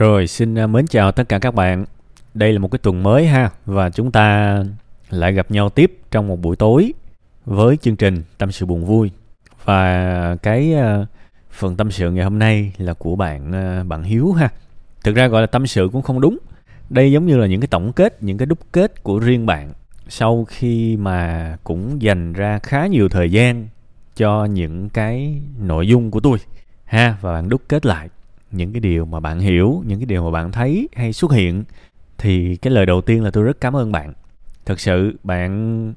Rồi, xin à, mến chào tất cả các bạn. Đây là một cái tuần mới ha và chúng ta lại gặp nhau tiếp trong một buổi tối với chương trình Tâm sự buồn vui. Và cái à, phần tâm sự ngày hôm nay là của bạn à, bạn Hiếu ha. Thực ra gọi là tâm sự cũng không đúng. Đây giống như là những cái tổng kết, những cái đúc kết của riêng bạn sau khi mà cũng dành ra khá nhiều thời gian cho những cái nội dung của tôi ha và bạn đúc kết lại những cái điều mà bạn hiểu, những cái điều mà bạn thấy hay xuất hiện, thì cái lời đầu tiên là tôi rất cảm ơn bạn. Thật sự, bạn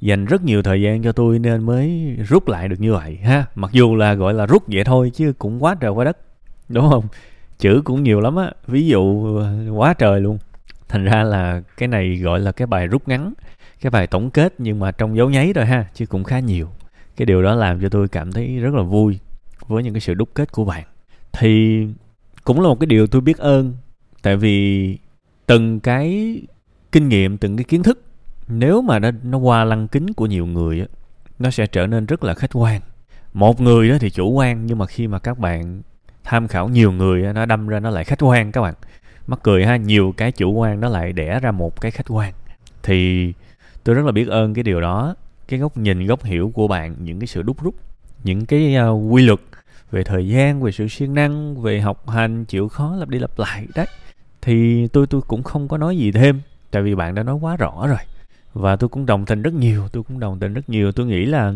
dành rất nhiều thời gian cho tôi nên mới rút lại được như vậy ha. Mặc dù là gọi là rút vậy thôi chứ cũng quá trời quá đất, đúng không? Chữ cũng nhiều lắm á, ví dụ ờ, quá trời luôn. Thành ra là cái này gọi là cái bài rút ngắn, cái bài tổng kết nhưng mà trong dấu nháy rồi ha, chứ cũng khá nhiều. Cái điều đó làm cho tôi cảm thấy rất là vui với những cái sự đúc kết của bạn. Thì cũng là một cái điều tôi biết ơn. Tại vì từng cái kinh nghiệm từng cái kiến thức nếu mà nó nó qua lăng kính của nhiều người á nó sẽ trở nên rất là khách quan. Một người đó thì chủ quan nhưng mà khi mà các bạn tham khảo nhiều người nó đâm ra nó lại khách quan các bạn. Mắc cười ha nhiều cái chủ quan nó lại đẻ ra một cái khách quan. Thì tôi rất là biết ơn cái điều đó cái góc nhìn góc hiểu của bạn những cái sự đúc rút những cái uh, quy luật về thời gian, về sự siêng năng, về học hành, chịu khó lặp đi lặp lại, đấy. Thì tôi tôi cũng không có nói gì thêm, tại vì bạn đã nói quá rõ rồi. Và tôi cũng đồng tình rất nhiều, tôi cũng đồng tình rất nhiều. Tôi nghĩ là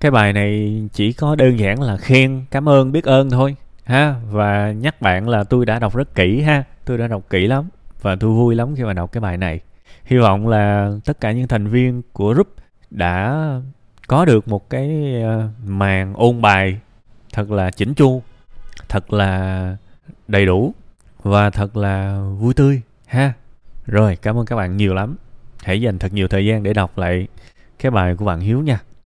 cái bài này chỉ có đơn giản là khen, cảm ơn, biết ơn thôi, ha. Và nhắc bạn là tôi đã đọc rất kỹ, ha. Tôi đã đọc kỹ lắm và tôi vui lắm khi mà đọc cái bài này. Hy vọng là tất cả những thành viên của group đã có được một cái ờ, màn ôn bài thật là chỉnh chu, thật là đầy đủ và thật là vui tươi, ha. Rồi, cảm ơn các bạn nhiều lắm. Hãy dành thật nhiều thời gian để đọc lại cái bài của bạn hiếu nha.